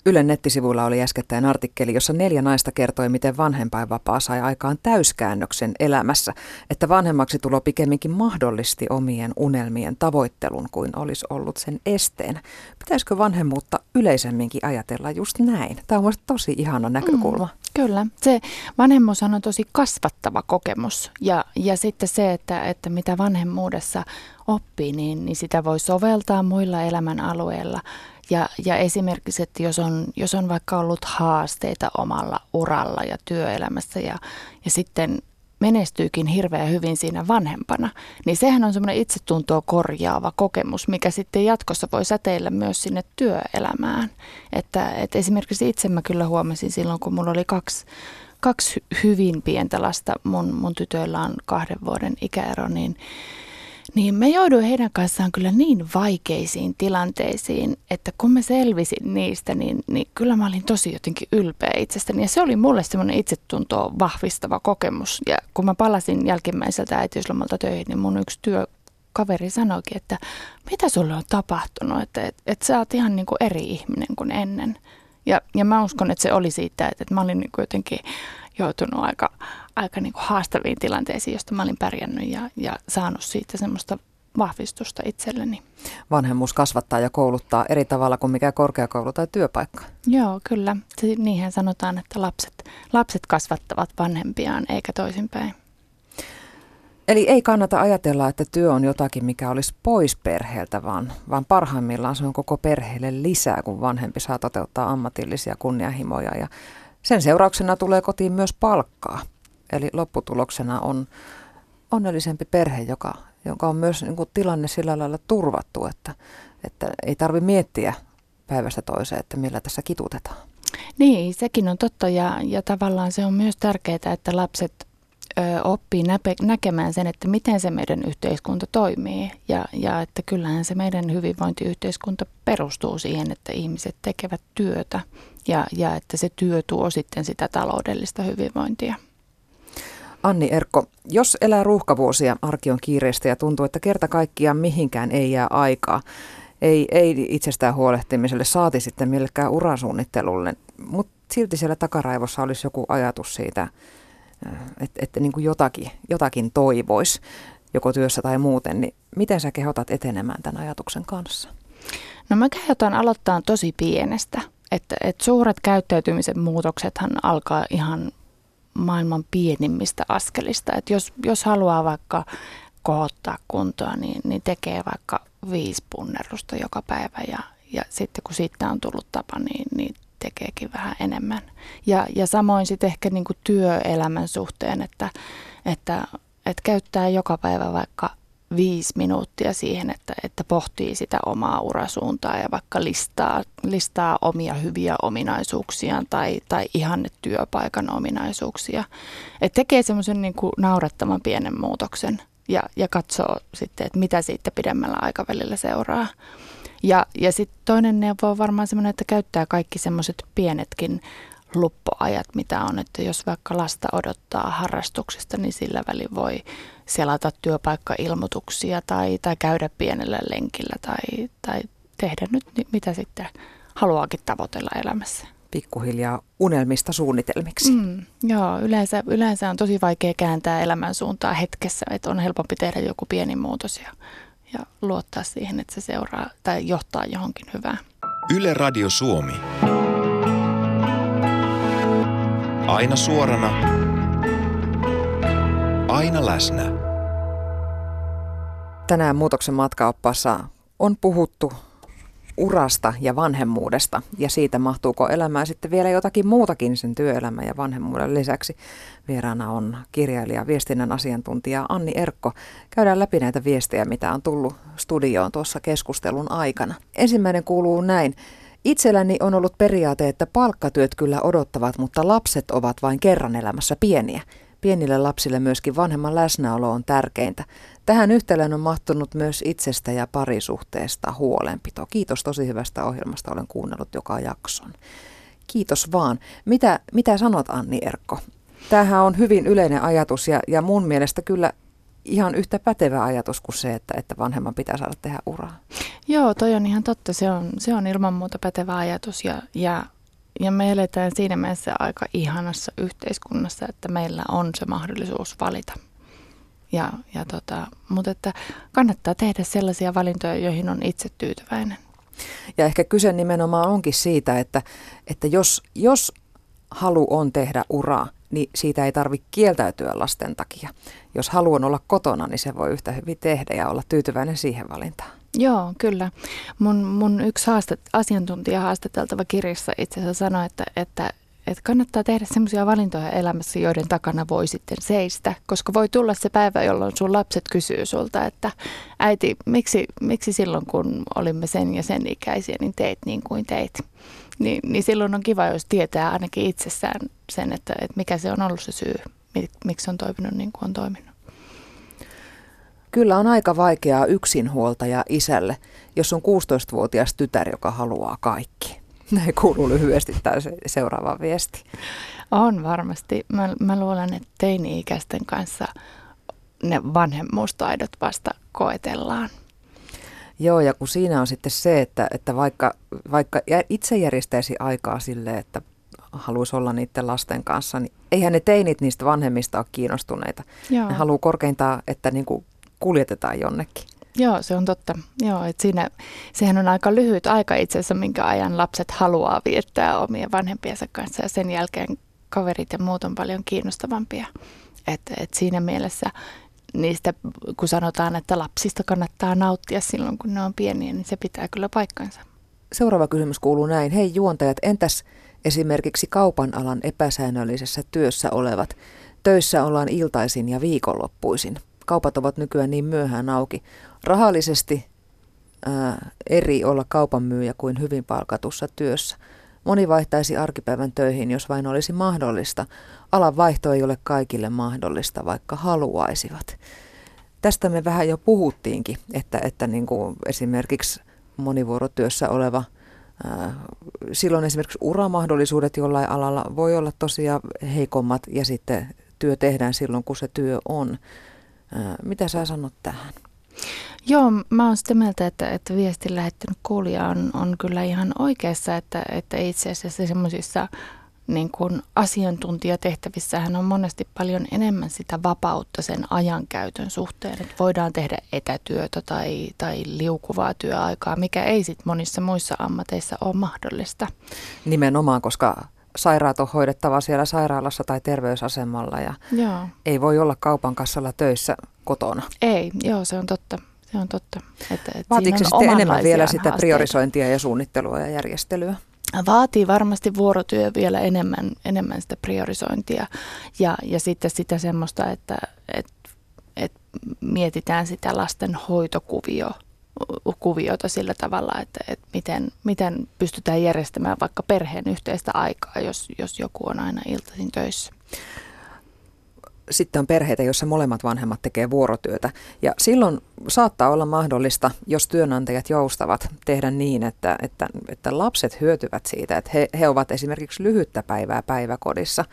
Speaker 2: Ylen nettisivuilla oli äskettäin artikkeli, jossa neljä naista kertoi, miten vanhempainvapaa sai aikaan täyskäännöksen elämässä, että vanhemmaksi tulo pikemminkin mahdollisti omien unelmien tavoittelun kuin olisi ollut sen esteen. Pitäisikö vanhemmuutta yleisemminkin ajatella just näin? Tämä on mielestäni tosi ihana näkökulma. Mm,
Speaker 5: kyllä. Se vanhemmuus on tosi kasvattava kokemus ja, ja sitten se, että, että mitä vanhemmuudessa oppii, niin, niin sitä voi soveltaa muilla elämän alueilla ja, ja esimerkiksi, että jos on, jos on vaikka ollut haasteita omalla uralla ja työelämässä ja, ja sitten menestyykin hirveän hyvin siinä vanhempana, niin sehän on semmoinen itsetuntoa korjaava kokemus, mikä sitten jatkossa voi säteillä myös sinne työelämään. Että, että esimerkiksi itse mä kyllä huomasin silloin, kun mulla oli kaksi, kaksi hyvin pientä lasta, mun, mun tytöillä on kahden vuoden ikäero, niin, niin mä jouduin heidän kanssaan kyllä niin vaikeisiin tilanteisiin, että kun mä selvisin niistä, niin, niin kyllä mä olin tosi jotenkin ylpeä itsestäni. Ja se oli mulle semmoinen itsetuntoa vahvistava kokemus. Ja kun mä palasin jälkimmäiseltä äitiyslomalta töihin, niin mun yksi työkaveri sanoikin, että mitä sulle on tapahtunut, että et, et sä oot ihan niin kuin eri ihminen kuin ennen. Ja, ja mä uskon, että se oli siitä, että, että mä olin niin kuin jotenkin joutunut aika, aika niin kuin haastaviin tilanteisiin, josta mä olin pärjännyt ja, ja saanut siitä semmoista vahvistusta itselleni.
Speaker 2: Vanhemmuus kasvattaa ja kouluttaa eri tavalla kuin mikä korkeakoulu tai työpaikka.
Speaker 5: Joo, kyllä. Niinhän sanotaan, että lapset, lapset kasvattavat vanhempiaan eikä toisinpäin.
Speaker 2: Eli ei kannata ajatella, että työ on jotakin, mikä olisi pois perheeltä, vaan, vaan parhaimmillaan se on koko perheelle lisää, kun vanhempi saa toteuttaa ammatillisia kunnianhimoja ja sen seurauksena tulee kotiin myös palkkaa. Eli lopputuloksena on onnellisempi perhe, joka, joka on myös niin kuin, tilanne sillä lailla turvattu, että, että ei tarvitse miettiä päivästä toiseen, että millä tässä kitutetaan.
Speaker 5: Niin, sekin on totta ja, ja tavallaan se on myös tärkeää, että lapset ö, oppii näpe, näkemään sen, että miten se meidän yhteiskunta toimii. Ja, ja että kyllähän se meidän hyvinvointiyhteiskunta perustuu siihen, että ihmiset tekevät työtä ja, ja että se työ tuo sitten sitä taloudellista hyvinvointia.
Speaker 2: Anni Erkko, jos elää ruuhkavuosia, arki on kiireistä ja tuntuu, että kerta kaikkiaan mihinkään ei jää aikaa, ei, ei itsestään huolehtimiselle, saati sitten millekään urasuunnittelulle, mutta silti siellä takaraivossa olisi joku ajatus siitä, että, että niin kuin jotakin, jotakin toivoisi, joko työssä tai muuten, niin miten sä kehotat etenemään tämän ajatuksen kanssa?
Speaker 5: No mä kehotan aloittaa tosi pienestä. Että, että suuret käyttäytymisen muutoksethan alkaa ihan maailman pienimmistä askelista. Että jos, jos haluaa vaikka kohottaa kuntoa, niin, niin tekee vaikka viisi punnerusta joka päivä ja, ja sitten kun siitä on tullut tapa, niin, niin tekeekin vähän enemmän. Ja, ja samoin sitten ehkä niin kuin työelämän suhteen, että, että, että käyttää joka päivä vaikka viisi minuuttia siihen, että, että pohtii sitä omaa urasuuntaa ja vaikka listaa, listaa omia hyviä ominaisuuksiaan tai, tai ihanne työpaikan ominaisuuksia. Et tekee semmoisen niin naurettavan pienen muutoksen ja, ja katsoo sitten, että mitä siitä pidemmällä aikavälillä seuraa. Ja, ja sitten toinen neuvo on varmaan semmoinen, että käyttää kaikki semmoiset pienetkin luppoajat, mitä on. Että jos vaikka lasta odottaa harrastuksesta, niin sillä välin voi selata työpaikkailmoituksia tai, tai käydä pienellä lenkillä tai, tai tehdä nyt mitä sitten haluaakin tavoitella elämässä.
Speaker 2: Pikkuhiljaa unelmista suunnitelmiksi.
Speaker 5: Mm, joo, yleensä, yleensä on tosi vaikea kääntää elämän suuntaa hetkessä, että on helpompi tehdä joku pieni muutos ja, ja luottaa siihen, että se seuraa tai johtaa johonkin hyvään.
Speaker 4: Yle Radio Suomi. Aina suorana. Aina läsnä.
Speaker 2: Tänään muutoksen matkaoppaassa on puhuttu urasta ja vanhemmuudesta ja siitä mahtuuko elämään sitten vielä jotakin muutakin sen työelämän ja vanhemmuuden lisäksi. Vieraana on kirjailija, viestinnän asiantuntija Anni Erkko. Käydään läpi näitä viestejä, mitä on tullut studioon tuossa keskustelun aikana. Ensimmäinen kuuluu näin. Itselläni on ollut periaate, että palkkatyöt kyllä odottavat, mutta lapset ovat vain kerran elämässä pieniä. Pienille lapsille myöskin vanhemman läsnäolo on tärkeintä. Tähän yhtälöön on mahtunut myös itsestä ja parisuhteesta huolenpito. Kiitos tosi hyvästä ohjelmasta, olen kuunnellut joka jakson. Kiitos vaan. Mitä, mitä sanot Anni Erkko? Tämähän on hyvin yleinen ajatus ja, ja mun mielestä kyllä ihan yhtä pätevä ajatus kuin se, että, että vanhemman pitää saada tehdä uraa.
Speaker 5: Joo, toi on ihan totta. Se on, se on ilman muuta pätevä ajatus ja, ja, ja me eletään siinä mielessä aika ihanassa yhteiskunnassa, että meillä on se mahdollisuus valita. Ja, ja tota, mutta että kannattaa tehdä sellaisia valintoja, joihin on itse tyytyväinen.
Speaker 2: Ja ehkä kyse nimenomaan onkin siitä, että, että jos, jos halu on tehdä uraa, niin siitä ei tarvitse kieltäytyä lasten takia. Jos halu on olla kotona, niin se voi yhtä hyvin tehdä ja olla tyytyväinen siihen valintaan.
Speaker 5: Joo, kyllä. Mun, mun yksi haastat, asiantuntija haastateltava kirjassa itse asiassa sanoi, että, että, että kannattaa tehdä sellaisia valintoja elämässä, joiden takana voi sitten seistä, koska voi tulla se päivä, jolloin sun lapset kysyy sulta, että äiti, miksi, miksi silloin kun olimme sen ja sen ikäisiä, niin teit niin kuin teit. Niin, niin silloin on kiva, jos tietää ainakin itsessään sen, että, että mikä se on ollut se syy, miksi on toiminut niin kuin on toiminut.
Speaker 2: Kyllä on aika vaikeaa yksinhuoltaja isälle, jos on 16-vuotias tytär, joka haluaa kaikki. Näin kuuluu lyhyesti tämä seuraava viesti.
Speaker 5: On varmasti. Mä, mä luulen, että teini-ikäisten kanssa ne vanhemmuustaidot vasta koetellaan.
Speaker 2: Joo, ja kun siinä on sitten se, että, että vaikka, vaikka itse järjestäisi aikaa sille, että haluaisi olla niiden lasten kanssa, niin eihän ne teinit niistä vanhemmista ole kiinnostuneita. Joo. Ne haluaa korkeintaan, että niin kuin kuljetetaan jonnekin.
Speaker 5: Joo, se on totta. Joo, että siinä, sehän on aika lyhyt aika itse asiassa, minkä ajan lapset haluaa viettää omien vanhempiensa kanssa ja sen jälkeen kaverit ja muut on paljon kiinnostavampia. Et, et siinä mielessä niistä, kun sanotaan, että lapsista kannattaa nauttia silloin, kun ne on pieniä, niin se pitää kyllä paikkansa.
Speaker 2: Seuraava kysymys kuuluu näin. Hei juontajat, entäs esimerkiksi kaupan alan epäsäännöllisessä työssä olevat? Töissä ollaan iltaisin ja viikonloppuisin. Kaupat ovat nykyään niin myöhään auki. Rahallisesti ää, eri olla kaupan myyjä kuin hyvin palkatussa työssä. Moni vaihtaisi arkipäivän töihin, jos vain olisi mahdollista. Alan vaihto ei ole kaikille mahdollista, vaikka haluaisivat. Tästä me vähän jo puhuttiinkin, että, että niin kuin esimerkiksi monivuorotyössä oleva ää, silloin esimerkiksi uramahdollisuudet jollain alalla voi olla tosiaan heikommat ja sitten työ tehdään silloin, kun se työ on. Ää, mitä sä sanot tähän?
Speaker 5: Joo, mä oon sitä mieltä, että, että viestin lähettänyt kuulija on, on kyllä ihan oikeassa, että, että itse asiassa semmoisissa niin kuin asiantuntijatehtävissähän on monesti paljon enemmän sitä vapautta sen ajankäytön suhteen, että voidaan tehdä etätyötä tai, tai liukuvaa työaikaa, mikä ei sitten monissa muissa ammateissa ole mahdollista.
Speaker 2: Nimenomaan, koska sairaat on hoidettava siellä sairaalassa tai terveysasemalla ja
Speaker 5: Joo.
Speaker 2: ei voi olla kaupan kassalla töissä kotona.
Speaker 5: Ei, joo, se on totta. Se on totta. Että, että
Speaker 2: Vaatiiko se sitten enemmän vielä sitä
Speaker 5: haasteita.
Speaker 2: priorisointia ja suunnittelua ja järjestelyä?
Speaker 5: Vaatii varmasti vuorotyö vielä enemmän, enemmän sitä priorisointia ja, ja sitten sitä semmoista, että, että, että mietitään sitä lasten hoitokuvio kuviota sillä tavalla, että, että miten, miten pystytään järjestämään vaikka perheen yhteistä aikaa, jos, jos joku on aina iltaisin töissä.
Speaker 2: Sitten on perheitä, joissa molemmat vanhemmat tekee vuorotyötä. Ja silloin saattaa olla mahdollista, jos työnantajat joustavat, tehdä niin, että, että, että lapset hyötyvät siitä, että he, he ovat esimerkiksi lyhyttä päivää päiväkodissa.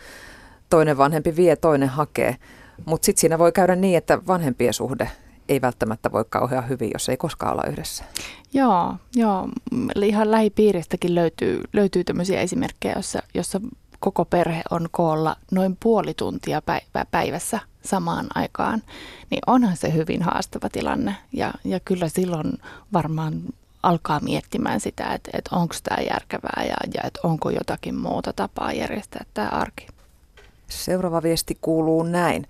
Speaker 2: Toinen vanhempi vie, toinen hakee. Mutta sitten siinä voi käydä niin, että vanhempien suhde ei välttämättä voi kauhean hyvin, jos ei koskaan olla yhdessä.
Speaker 5: Joo, joo. ihan lähipiiristäkin löytyy, löytyy tämmöisiä esimerkkejä, jossa, jossa koko perhe on koolla noin puoli tuntia päivässä samaan aikaan, niin onhan se hyvin haastava tilanne. Ja, ja kyllä silloin varmaan alkaa miettimään sitä, että, että onko tämä järkevää ja, ja että onko jotakin muuta tapaa järjestää tämä arki.
Speaker 2: Seuraava viesti kuuluu näin.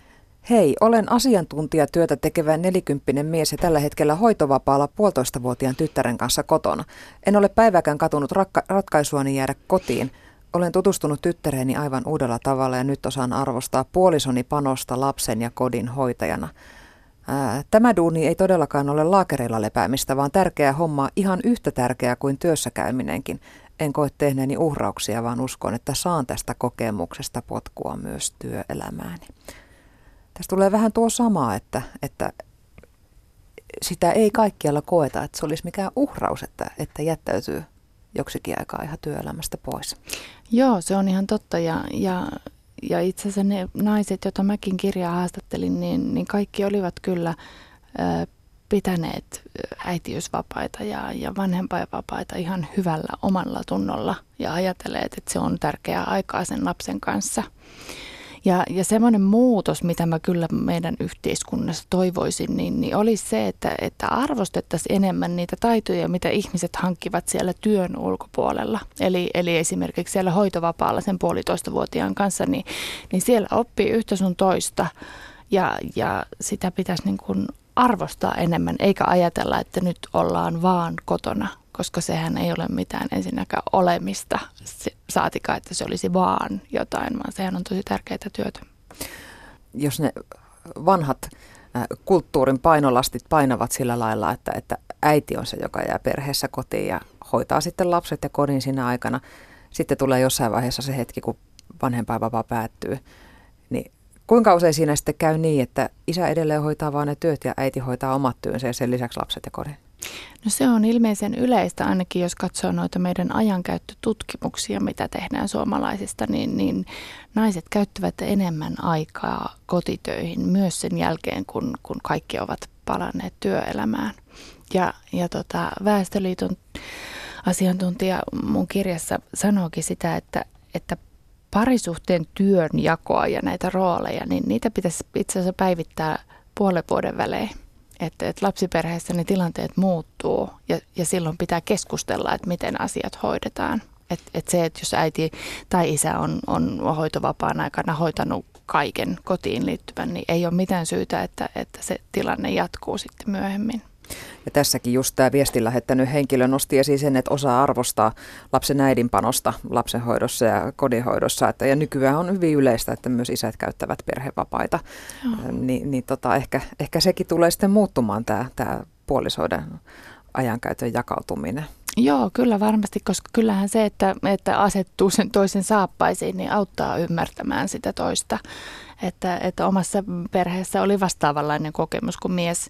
Speaker 2: Hei, olen asiantuntijatyötä tekevä nelikymppinen mies ja tällä hetkellä hoitovapaalla puolitoistavuotiaan tyttären kanssa kotona. En ole päiväkään katunut rakka- ratkaisuani jäädä kotiin. Olen tutustunut tyttäreeni aivan uudella tavalla ja nyt osaan arvostaa puolisoni panosta lapsen ja kodin hoitajana. Ää, tämä duuni ei todellakaan ole laakereilla lepäämistä, vaan tärkeä homma, ihan yhtä tärkeää kuin työssäkäyminenkin. En koe tehneeni uhrauksia, vaan uskon, että saan tästä kokemuksesta potkua myös työelämääni. Tässä tulee vähän tuo sama, että, että sitä ei kaikkialla koeta, että se olisi mikään uhraus, että, että jättäytyy joksikin aikaa ihan työelämästä pois.
Speaker 5: Joo, se on ihan totta ja, ja, ja itse asiassa ne naiset, joita mäkin kirjaa haastattelin, niin, niin kaikki olivat kyllä ö, pitäneet äitiysvapaita ja, ja vanhempainvapaita ihan hyvällä omalla tunnolla ja ajatelleet, että se on tärkeää aikaa sen lapsen kanssa. Ja, ja semmoinen muutos, mitä mä kyllä meidän yhteiskunnassa toivoisin, niin, niin olisi se, että, että arvostettaisiin enemmän niitä taitoja, mitä ihmiset hankkivat siellä työn ulkopuolella. Eli, eli esimerkiksi siellä hoitovapaalla sen puolitoista vuotiaan kanssa, niin, niin siellä oppii yhtä sun toista ja, ja sitä pitäisi niin kuin arvostaa enemmän, eikä ajatella, että nyt ollaan vaan kotona, koska sehän ei ole mitään ensinnäkään olemista, saatika, että se olisi vaan jotain, vaan sehän on tosi tärkeää työtä.
Speaker 2: Jos ne vanhat kulttuurin painolastit painavat sillä lailla, että, että äiti on se, joka jää perheessä kotiin ja hoitaa sitten lapset ja kodin siinä aikana. Sitten tulee jossain vaiheessa se hetki, kun vanhempainvapaa päättyy, niin Kuinka usein siinä sitten käy niin, että isä edelleen hoitaa vain ne työt ja äiti hoitaa omat työnsä ja sen lisäksi lapset ja kodin?
Speaker 5: No se on ilmeisen yleistä, ainakin jos katsoo noita meidän ajankäyttötutkimuksia, mitä tehdään suomalaisista, niin, niin naiset käyttävät enemmän aikaa kotitöihin myös sen jälkeen, kun, kun kaikki ovat palanneet työelämään. Ja, ja tota, Väestöliiton asiantuntija mun kirjassa sanookin sitä, että, että parisuhteen työnjakoa ja näitä rooleja, niin niitä pitäisi itse asiassa päivittää puolen vuoden välein. Että, että lapsiperheessä ne tilanteet muuttuu ja, ja silloin pitää keskustella, että miten asiat hoidetaan. Että et se, että jos äiti tai isä on, on hoitovapaan aikana hoitanut kaiken kotiin liittyvän, niin ei ole mitään syytä, että, että se tilanne jatkuu sitten myöhemmin.
Speaker 2: Ja tässäkin just tämä viestin lähettänyt henkilö nosti esiin sen, että osaa arvostaa lapsen äidin panosta lapsenhoidossa ja kodinhoidossa. Että, ja nykyään on hyvin yleistä, että myös isät käyttävät perhevapaita. Ni, niin tota, ehkä, ehkä sekin tulee sitten muuttumaan tämä, tämä puolisoiden ajankäytön jakautuminen.
Speaker 5: Joo, kyllä varmasti, koska kyllähän se, että, että asettuu sen toisen saappaisiin, niin auttaa ymmärtämään sitä toista että, että omassa perheessä oli vastaavanlainen kokemus, kun mies,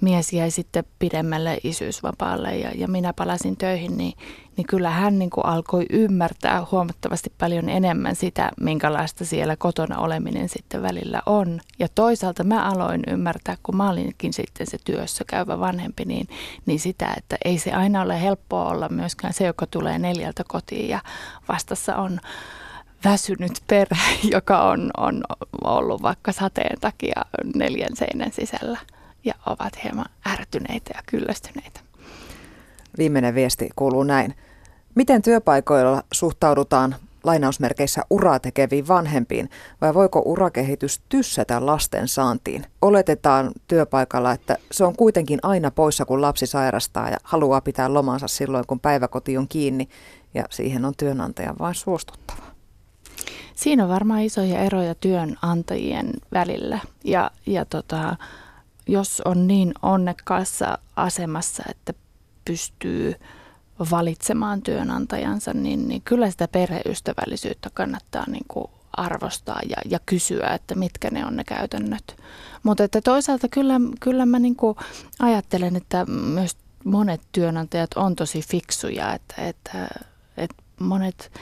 Speaker 5: mies jäi sitten pidemmälle isyysvapaalle ja, ja minä palasin töihin, niin, niin kyllä hän niin kuin alkoi ymmärtää huomattavasti paljon enemmän sitä, minkälaista siellä kotona oleminen sitten välillä on. Ja toisaalta mä aloin ymmärtää, kun mä olinkin sitten se työssä käyvä vanhempi, niin, niin sitä, että ei se aina ole helppoa olla myöskään se, joka tulee neljältä kotiin ja vastassa on väsynyt perhe, joka on, on ollut vaikka sateen takia neljän seinän sisällä ja ovat hieman ärtyneitä ja kyllästyneitä.
Speaker 2: Viimeinen viesti kuuluu näin. Miten työpaikoilla suhtaudutaan lainausmerkeissä uraa tekeviin vanhempiin, vai voiko urakehitys tyssätä lasten saantiin? Oletetaan työpaikalla, että se on kuitenkin aina poissa, kun lapsi sairastaa ja haluaa pitää lomansa silloin, kun päiväkoti on kiinni, ja siihen on työnantaja vain suostuttava.
Speaker 5: Siinä on varmaan isoja eroja työnantajien välillä ja, ja tota, jos on niin onnekkaassa asemassa, että pystyy valitsemaan työnantajansa, niin, niin kyllä sitä perheystävällisyyttä kannattaa niin kuin arvostaa ja, ja kysyä, että mitkä ne on ne käytännöt. Mutta että toisaalta kyllä, kyllä mä niin kuin ajattelen, että myös monet työnantajat on tosi fiksuja, että, että, että monet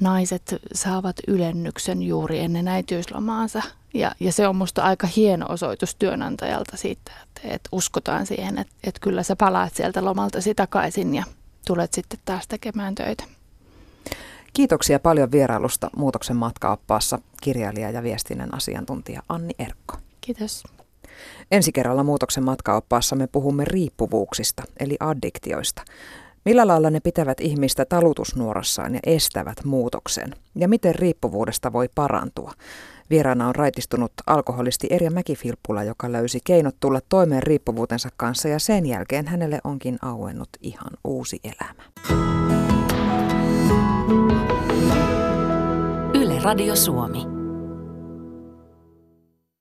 Speaker 5: naiset saavat ylennyksen juuri ennen äitiyslomaansa. Ja, ja se on musta aika hieno osoitus työnantajalta siitä, että, että uskotaan siihen, että, että kyllä sä palaat sieltä lomaltasi takaisin ja tulet sitten taas tekemään töitä.
Speaker 2: Kiitoksia paljon vierailusta Muutoksen matkaoppaassa kirjailija ja viestinnän asiantuntija Anni Erkko.
Speaker 5: Kiitos.
Speaker 2: Ensi kerralla Muutoksen matkaoppaassa me puhumme riippuvuuksista eli addiktioista. Millä lailla ne pitävät ihmistä talutusnuorassaan ja estävät muutoksen? Ja miten riippuvuudesta voi parantua? Vieraana on raitistunut alkoholisti Erja Mäkifilppula, joka löysi keinot tulla toimeen riippuvuutensa kanssa ja sen jälkeen hänelle onkin auennut ihan uusi elämä.
Speaker 1: Yle Radio Suomi.